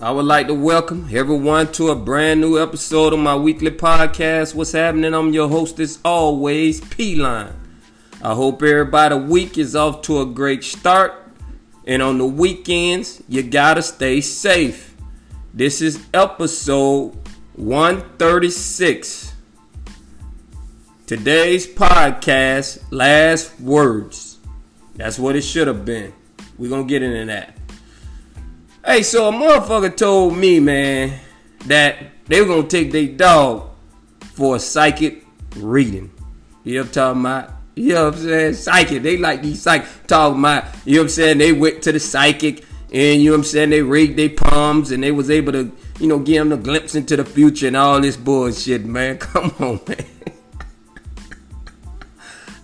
I would like to welcome everyone to a brand new episode of my weekly podcast. What's happening? I'm your host, as always, P Line. I hope everybody week is off to a great start. And on the weekends, you gotta stay safe. This is episode 136. Today's podcast, last words. That's what it should have been. We're gonna get into that. Hey, so a motherfucker told me, man, that they were gonna take their dog for a psychic reading. You know what I'm talking about? You know what I'm saying? Psychic. They like these psychic talking about, you know what I'm saying? They went to the psychic and you know what I'm saying? They rigged their palms and they was able to, you know, give them a glimpse into the future and all this bullshit, man. Come on, man.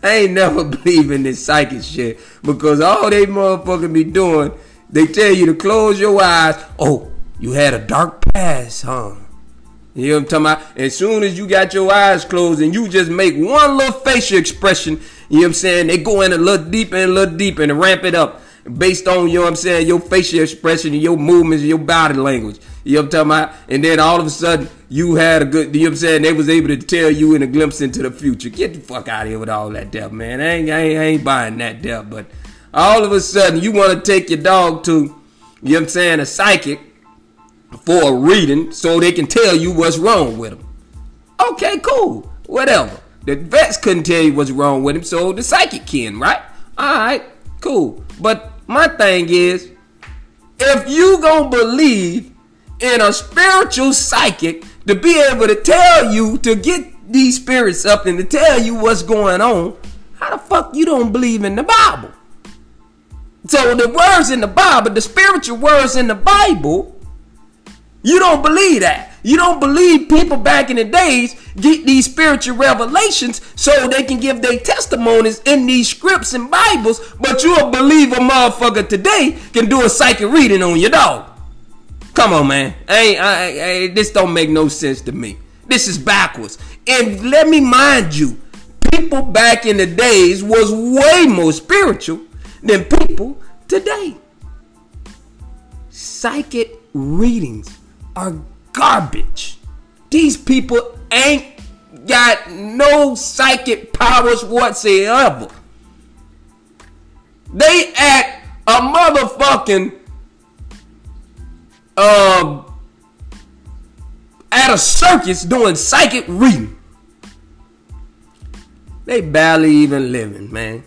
I ain't never believe in this psychic shit because all they motherfucking be doing, they tell you to close your eyes. Oh, you had a dark past, huh? You know what I'm talking about? As soon as you got your eyes closed and you just make one little facial expression, you know what I'm saying? They go in a little deeper and a little deeper and ramp it up based on, you know what I'm saying, your facial expression and your movements and your body language. You know what I'm talking about? And then all of a sudden, you had a good, you know what I'm saying, they was able to tell you in a glimpse into the future. Get the fuck out of here with all that death, man. I ain't, I ain't, I ain't buying that death. But all of a sudden, you want to take your dog to, you know what I'm saying, a psychic for a reading so they can tell you what's wrong with him. Okay, cool. Whatever. The vets couldn't tell you what's wrong with him, so the psychic can, right? Alright, cool. But my thing is, if you gonna believe in a spiritual psychic to be able to tell you to get these spirits up and to tell you what's going on, how the fuck you don't believe in the Bible? So the words in the Bible, the spiritual words in the Bible, you don't believe that. You don't believe people back in the days get these spiritual revelations so they can give their testimonies in these scripts and Bibles, but you a believer motherfucker today can do a psychic reading on your dog. Come on, man. Hey, I, I, this don't make no sense to me. This is backwards. And let me mind you, people back in the days was way more spiritual than people today. Psychic readings are garbage. These people ain't got no psychic powers whatsoever. They act a motherfucking uh, at a circus doing psychic reading. They barely even living, man.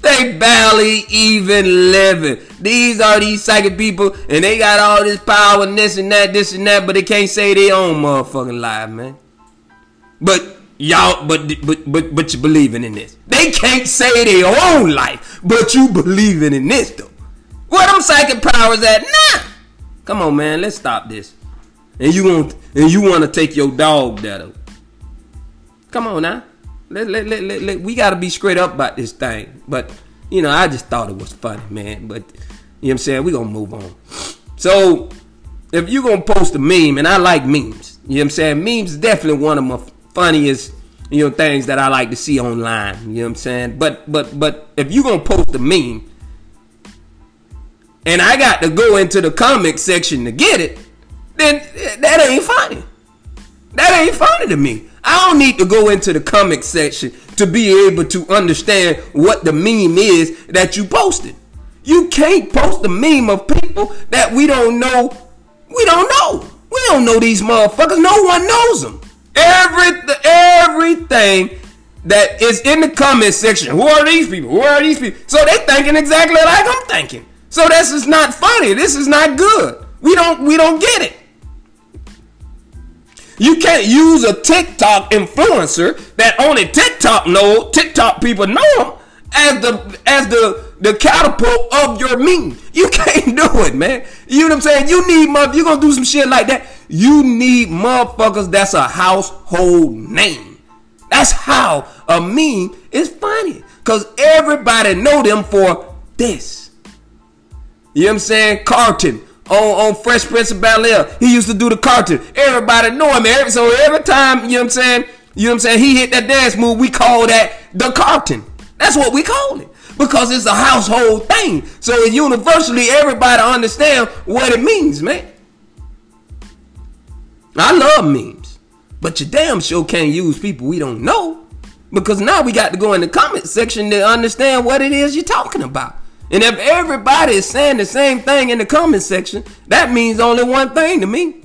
They barely even living. These are these psychic people, and they got all this power and this and that, this and that, but they can't say their own motherfucking life, man. But y'all, but but but but you believing in this. They can't say their own life, but you believing in this though. Where them psychic powers at? Nah. Come on, man. Let's stop this. And you want and you want to take your dog though. Come on now. Let, let, let, let, let- we got to be straight up about this thing. But, you know, I just thought it was funny, man. But, you know what I'm saying? We're to move on. So, if you're to post a meme, and I like memes, you know what I'm saying? Memes is definitely one of my funniest, you know, things that I like to see online. You know what I'm saying? But, but, but, if you're to post a meme, and I got to go into the comment section to get it, then eh, that ain't funny. That ain't funny to me. I don't need to go into the comic section to be able to understand what the meme is that you posted. You can't post a meme of people that we don't know. We don't know. We don't know these motherfuckers. No one knows them. Every, everything that is in the comment section. Who are these people? Who are these people? So they thinking exactly like I'm thinking. So this is not funny. This is not good. We don't we don't get it. You can't use a TikTok influencer that only TikTok know TikTok people know them as the as the the catapult of your meme. You can't do it, man. You know what I'm saying? You need mother. You gonna do some shit like that? You need motherfuckers. That's a household name. That's how a meme is funny, cause everybody know them for this. You know what I'm saying? Carlton on, on Fresh Prince of Bel Air. He used to do the Carlton. Everybody know him. Every, so every time, you know what I'm saying? You know what I'm saying? He hit that dance move. We call that the Carlton. That's what we call it because it's a household thing. So universally, everybody understand what it means, man. I love memes, but you damn sure can't use people we don't know because now we got to go in the comment section to understand what it is you're talking about. And if everybody is saying the same thing in the comment section, that means only one thing to me.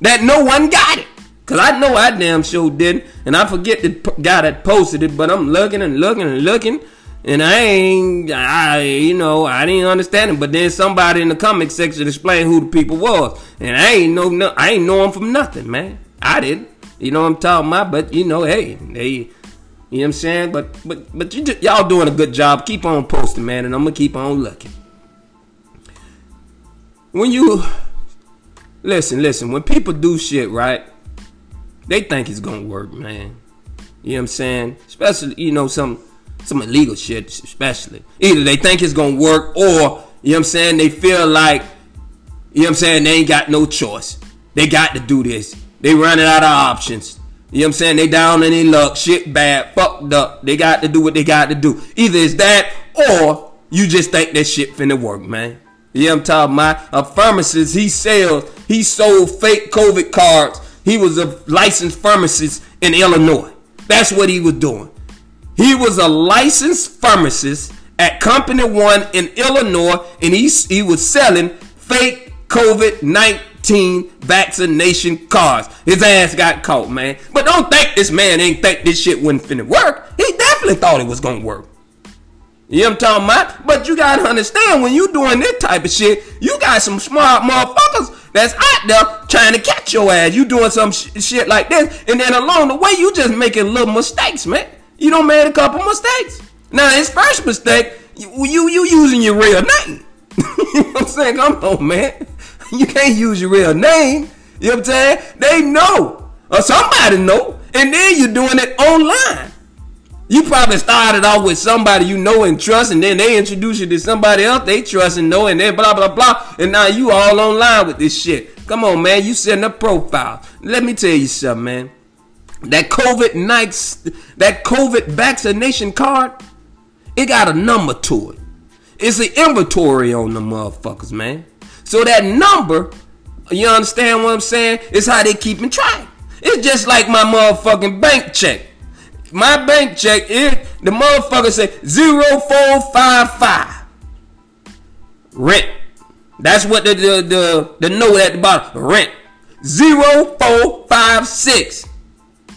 That no one got it. Cause I know I damn sure didn't. And I forget the guy that posted it, but I'm looking and looking and looking. And I ain't, I, you know, I didn't understand it. But then somebody in the comment section explained who the people was. And I ain't know, no, I ain't know them from nothing, man. I didn't. You know what I'm talking about? But, you know, hey, they, you know what I'm saying? But but but you, y'all doing a good job. Keep on posting, man, and I'm gonna keep on looking. When you listen, listen, when people do shit right, they think it's gonna work, man. You know what I'm saying? Especially, you know, some some illegal shit, especially. Either they think it's gonna work or, you know what I'm saying, they feel like, you know what I'm saying, they ain't got no choice. They got to do this. They running out of options. You know what I'm saying? They down in their luck, shit bad, fucked up. They got to do what they got to do. Either it's that or you just think that shit finna work, man. Yeah, I'm talking about a pharmacist. He sells, he sold fake COVID cards. He was a licensed pharmacist in Illinois. That's what he was doing. He was a licensed pharmacist at Company One in Illinois, and he, he was selling fake COVID 19 vaccination cards. His ass got caught, man. But don't think this man ain't think this shit wasn't finna work. He definitely thought it was gonna work. You know what I'm talking about? But you gotta understand when you doing this type of shit, you got some smart motherfuckers that's out there trying to catch your ass. You doing some sh- shit like this, and then along the way, you just making little mistakes, man. You don't made a couple mistakes. Now his first mistake, you you, you using your real name. you know what I'm saying? Come on, man. You can't use your real name. You know what I'm saying? They know. Or somebody know. And then you're doing it online. You probably started off with somebody you know and trust, and then they introduce you to somebody else they trust and know, and then blah blah blah. And now you all online with this shit. Come on, man. You setting a profile. Let me tell you something, man. That COVID nights, that COVID vaccination card, it got a number to it. It's an inventory on the motherfuckers, man. So that number, you understand what I'm saying? It's how they keeping track. It's just like my motherfucking bank check. My bank check, it the motherfucker say 0455. Rent. That's what the the the, the note at the bottom. Rent. 0456.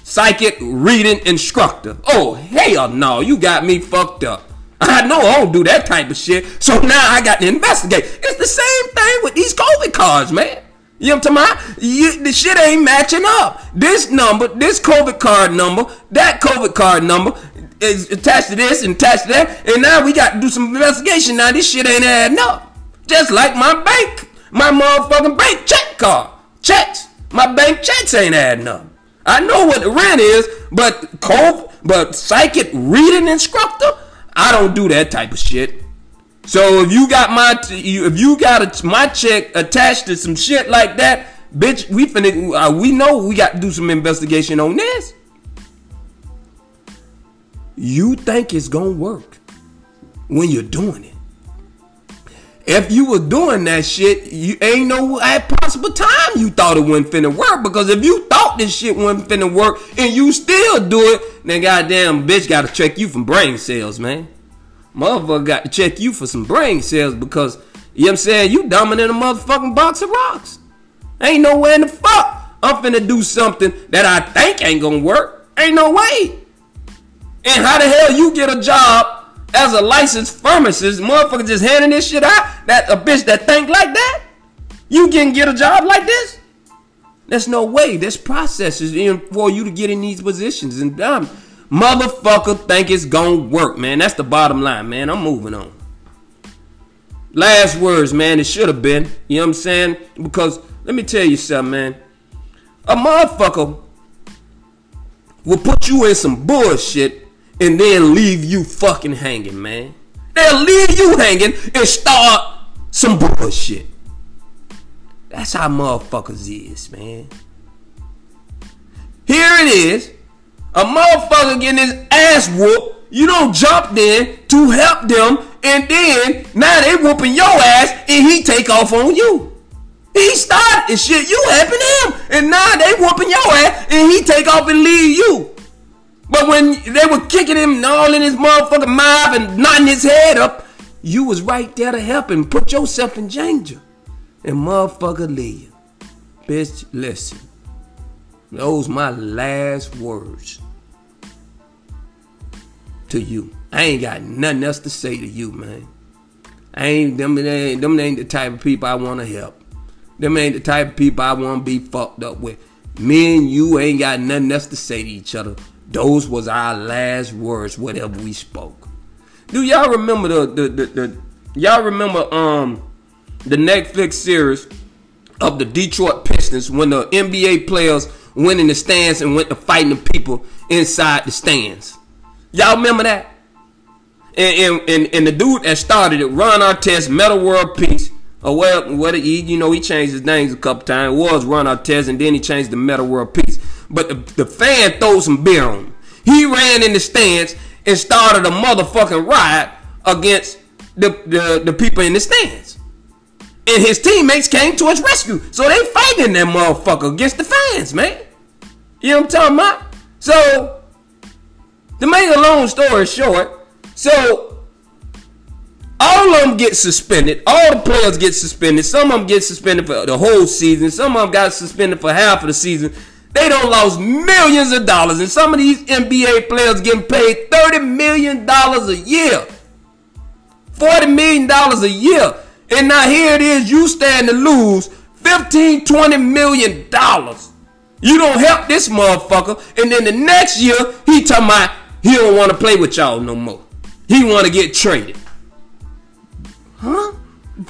Psychic reading instructor. Oh hell no, you got me fucked up. I know I don't do that type of shit. So now I got to investigate. It's the same thing with these COVID cards, man. You know what I'm talking about? You, the shit ain't matching up. This number, this COVID card number, that COVID card number is attached to this and attached to that. And now we got to do some investigation. Now this shit ain't adding up. Just like my bank, my motherfucking bank check card. Checks. My bank checks ain't adding up. I know what the rent is, but COVID, but psychic reading instructor, I don't do that type of shit. So if you got my if you got my check attached to some shit like that, bitch, we finna uh, we know we got to do some investigation on this. You think it's gonna work when you're doing it. If you was doing that shit, you ain't no at possible time you thought it wouldn't finna work because if you thought thought this shit wasn't finna work and you still do it, then goddamn bitch gotta check you from brain cells, man. Motherfucker got to check you for some brain cells because, you know what I'm saying, you dumber than a motherfucking box of rocks. Ain't no way in the fuck I'm finna do something that I think ain't gonna work. Ain't no way. And how the hell you get a job as a licensed pharmacist, motherfucker just handing this shit out? That a bitch that think like that? You can get a job like this? There's no way. There's processes in for you to get in these positions. And um, motherfucker think it's gonna work, man. That's the bottom line, man. I'm moving on. Last words, man. It should have been. You know what I'm saying? Because let me tell you something, man. A motherfucker will put you in some bullshit and then leave you fucking hanging, man. They'll leave you hanging and start some bullshit. That's how motherfuckers is, man. Here it is. A motherfucker getting his ass whooped. You don't jump in to help them, and then now they whooping your ass, and he take off on you. He started and shit. You helping him, and now they whooping your ass, and he take off and leave you. But when they were kicking him all in his motherfucking mouth and knotting his head up, you was right there to help him. Put yourself in danger and motherfucker leave. Bitch, listen. Those my last words to you. I ain't got nothing else to say to you, man. I ain't them ain't them ain't the type of people I wanna help. Them ain't the type of people I wanna be fucked up with. Me and you ain't got nothing else to say to each other. Those was our last words, whatever we spoke. Do y'all remember the the, the, the y'all remember um the Netflix series of the Detroit Pistons when the NBA players went in the stands and went to fighting the people inside the stands. Y'all remember that? And, and, and, and the dude that started it, Ron Artest, Metta World Peace, or well, what he, you know, he changed his names a couple times. It was Ron Artest, and then he changed the Metta World Peace. But the, the fan threw some beer on him. He ran in the stands and started a motherfucking riot against the, the, the people in the stands and his teammates came to his rescue. So they fighting that motherfucker against the fans, man. You know what I'm talking about? So, to make a long story short, so all of them get suspended. All the players get suspended. Some of them get suspended for the whole season. Some of them got suspended for half of the season. They don't lost millions of dollars, and some of these NBA players getting paid thirty million dollars a year, forty million dollars a year. And now here it is, you stand to lose 15, 20 million dollars. You don't help this motherfucker, and then the next year he talking about he don't want to play with y'all no more. He want to get traded. Huh?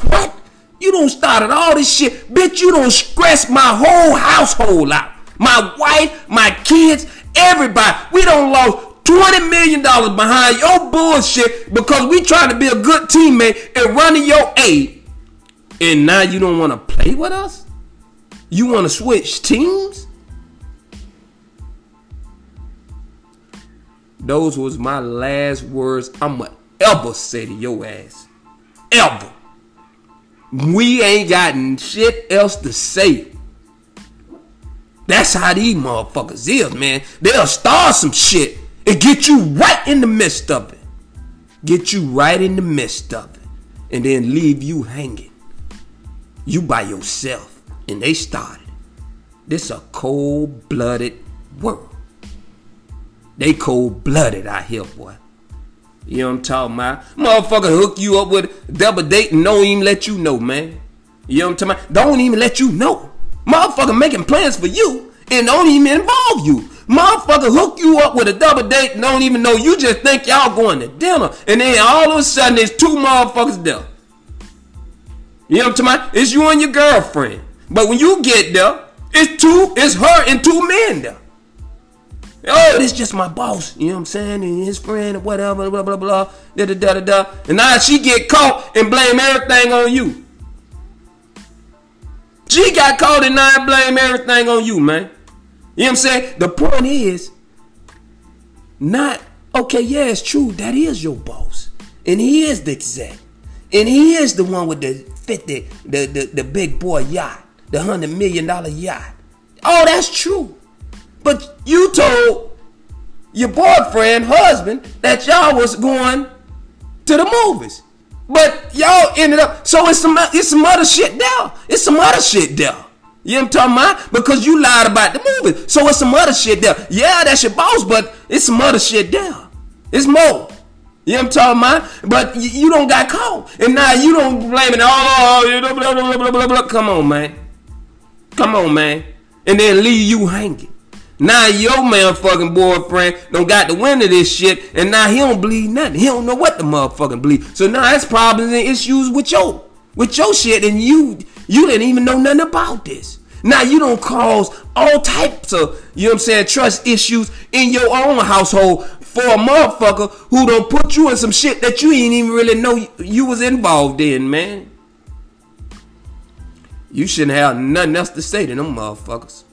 What? You don't started all this shit, bitch. You don't stress my whole household out. My wife, my kids, everybody. We don't lost $20 million behind your bullshit because we trying to be a good teammate and running your aid. And now you don't want to play with us? You want to switch teams? Those was my last words I'ma ever say to your ass. Ever. We ain't got shit else to say. That's how these motherfuckers is, man. They'll start some shit and get you right in the midst of it. Get you right in the midst of it. And then leave you hanging. You by yourself. And they started. This a cold-blooded world. They cold-blooded out here, boy. You know what I'm talking about? Motherfucker hook you up with double date and don't even let you know, man. You know what I'm talking about? Don't even let you know. Motherfucker making plans for you and don't even involve you. Motherfucker hook you up with a double date and don't even know. You just think y'all going to dinner. And then all of a sudden there's two motherfuckers there. You know what I'm talking about? It's you and your girlfriend. But when you get there, it's two, it's her and two men there. Oh, this just my boss, you know what I'm saying, and his friend, or whatever, blah blah blah, da da da da da. And now she get caught and blame everything on you. She got caught and now blame everything on you, man. What I'm saying? The point is, not okay. Yeah, it's true. That is your boss, and he is the exec, and he is the one with the fifty, the the, the big boy yacht, the hundred million dollar yacht. Oh, that's true. But you told your boyfriend, husband, that y'all was going to the movies. But y'all ended up so it's some it's some other shit there. It's some other shit there. You know what I'm talking about? Because you lied about the movie. So it's some other shit there. Yeah, that's your boss, but it's some other shit there. It's more. You know what I'm talking about? But you, you don't got caught. And now you don't blame it. Oh, oh know, blah, blah, blah, blah, blah. Come on, man. Come on, man. And then leave you hanging. Now your man fucking boyfriend don't got the wind of this shit, and now he don't believe nothing. He don't know what the motherfucking believe. So now that's problems and issues with your with your shit, and you you didn't even know nothing about this. Now you don't cause all types of you know what I'm saying trust issues in your own household for a motherfucker who don't put you in some shit that you ain't even really know you was involved in, man. You shouldn't have nothing else to say to them motherfuckers.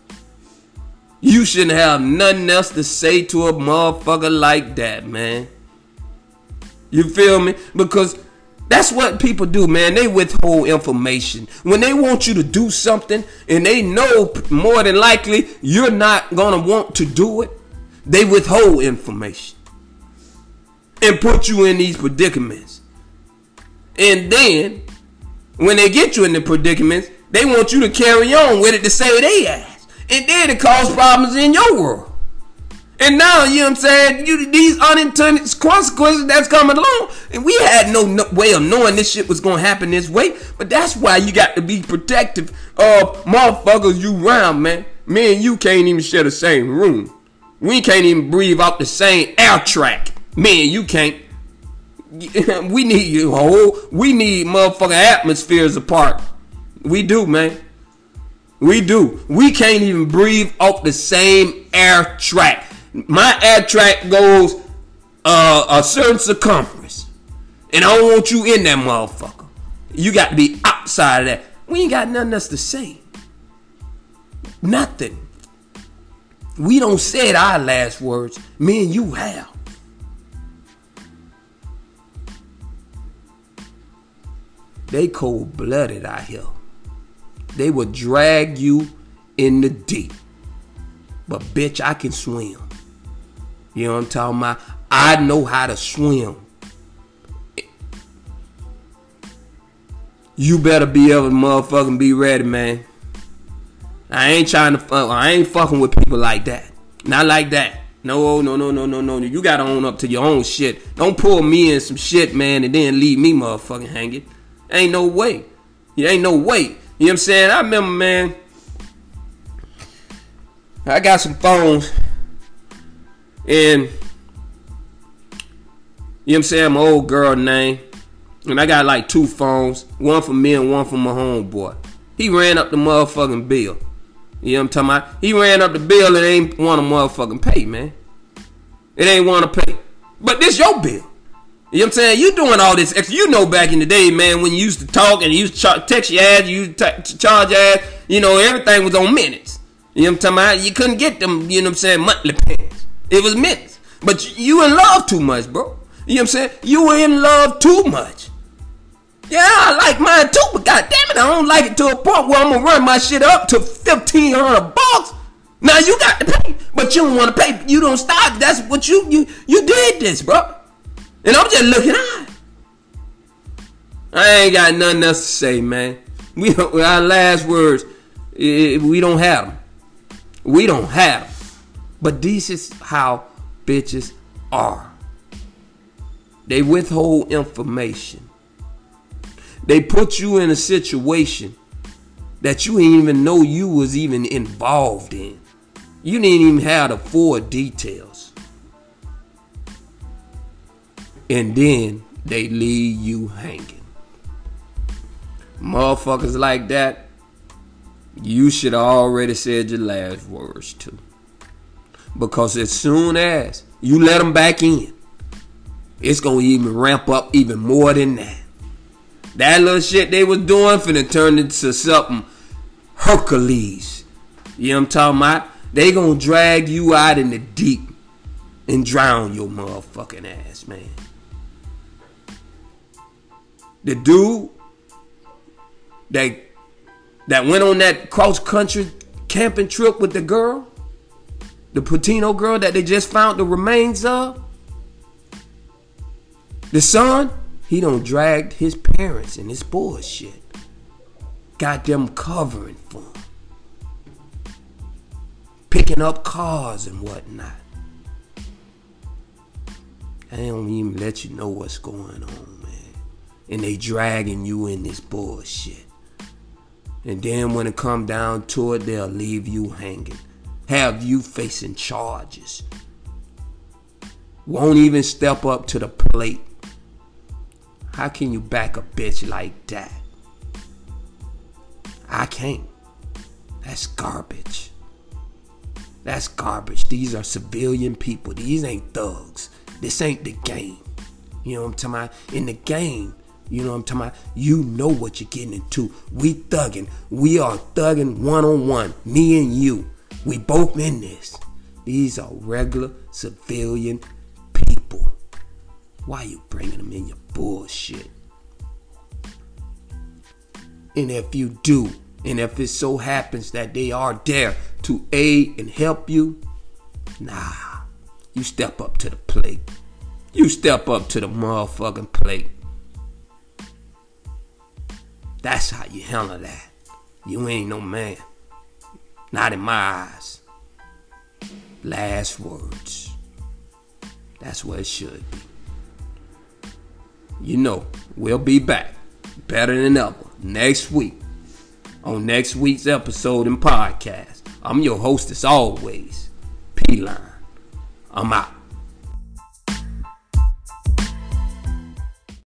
You shouldn't have nothing else to say to a motherfucker like that, man. You feel me? Because that's what people do, man. They withhold information. When they want you to do something and they know more than likely you're not going to want to do it, they withhold information and put you in these predicaments. And then, when they get you in the predicaments, they want you to carry on with it to save their ass and then it cause problems in your world. And now, you know what I'm saying? You, these unintended consequences that's coming along. And we had no, no, way of knowing this shit was to happen this way. But that's why you got to be protective of motherfuckers you round, man. Me and you can't even share the same room. We can't even breathe out the same air track. Me and you can't. we need you whole. We need motherfucking atmospheres apart. We do, man. We do. We can't even breathe off the same air track. My air track goes uh, a certain circumference. And I don't want you in that motherfucker. You got to be outside of that. We ain't got nothing else to say. Nothing. We don't say our last words. Me and you have. They cold blooded out here they will drag you in the deep. But bitch, I can swim. You know what I'm talking about? I know how to swim. You better be able to motherfucking be ready, man. I ain't trying to fuck. I ain't fucking with people like that. Not like that. No, no, no, no, no, no. You gotta own up to your own shit. Don't pull me in some shit, man, and then leave me motherfucking hanging. Ain't no way. It ain't no way. You know what I'm saying? I remember, man. I got some phones. And you know what I'm saying? My old girl name. And I got like two phones. One for me and one for my homeboy. He ran up the motherfucking bill. You know what I'm talking about? He ran up the bill and ain't want to motherfucking pay, man. It ain't want to pay. But this your bill. You know what I'm saying? You doing all this extra. You know back in the day, man, when you used to talk and you used to text your ass, you used to charge your ass, you know, everything was on minutes. You know what I'm talking about? You couldn't get them, you know what I'm saying, monthly payments. It was minutes. But you in love too much, bro. You know what I'm saying? You were in love too much. Yeah, I like mine too, but god damn it, I don't like it to a point where I'm gonna run my shit up to fifteen hundred bucks. Now you got to pay, but you don't want to pay. You don't stop. That's what you you you did this, bro. And I'm just looking on. I ain't got nothing else to say, man. We our last words, we don't have them. We don't have them. But this is how bitches are. They withhold information. They put you in a situation that you didn't even know you was even involved in. You didn't even have the full details and then they leave you hanging. Motherfuckers like that, you should already said your last words to. Because as soon as you let them back in, it's gonna even ramp up even more than that. That little shit they was doing finna turn into something Hercules. You know what I'm talking about? They gonna drag you out in the deep and drown your motherfucking ass, man. The dude that that went on that cross country camping trip with the girl, The Petito girl that they just found the remains of. The son, he don't dragged his parents in this bullshit. Got them covering for him. Picking up cars and whatnot. They don't even let you know what's going on, man. And they dragging you in this bullshit. And then when it come down to it, they'll leave you hanging. Have you facing charges. Won't even step up to the plate. How can you back a bitch like that? I can't. That's garbage. That's garbage. These are civilian people. These ain't thugs. This ain't the game. You know what I'm talking about? In the game, you know what I'm talking about? You know what you're getting into. We thugging. We are thugging one on one. Me and you. We both in this. These are regular civilian people. Why you bringing them in your bullshit? And if you do, and if it so happens that they are there to aid and help you, nah, you step up to the plate. You step up to the motherfucking plate. That's how you handle that. You ain't no man. Not in my eyes. Last words. That's what it should be. You know, we'll be back better than ever next week on next week's episode and podcast. I'm your host as always, P Line. I'm out.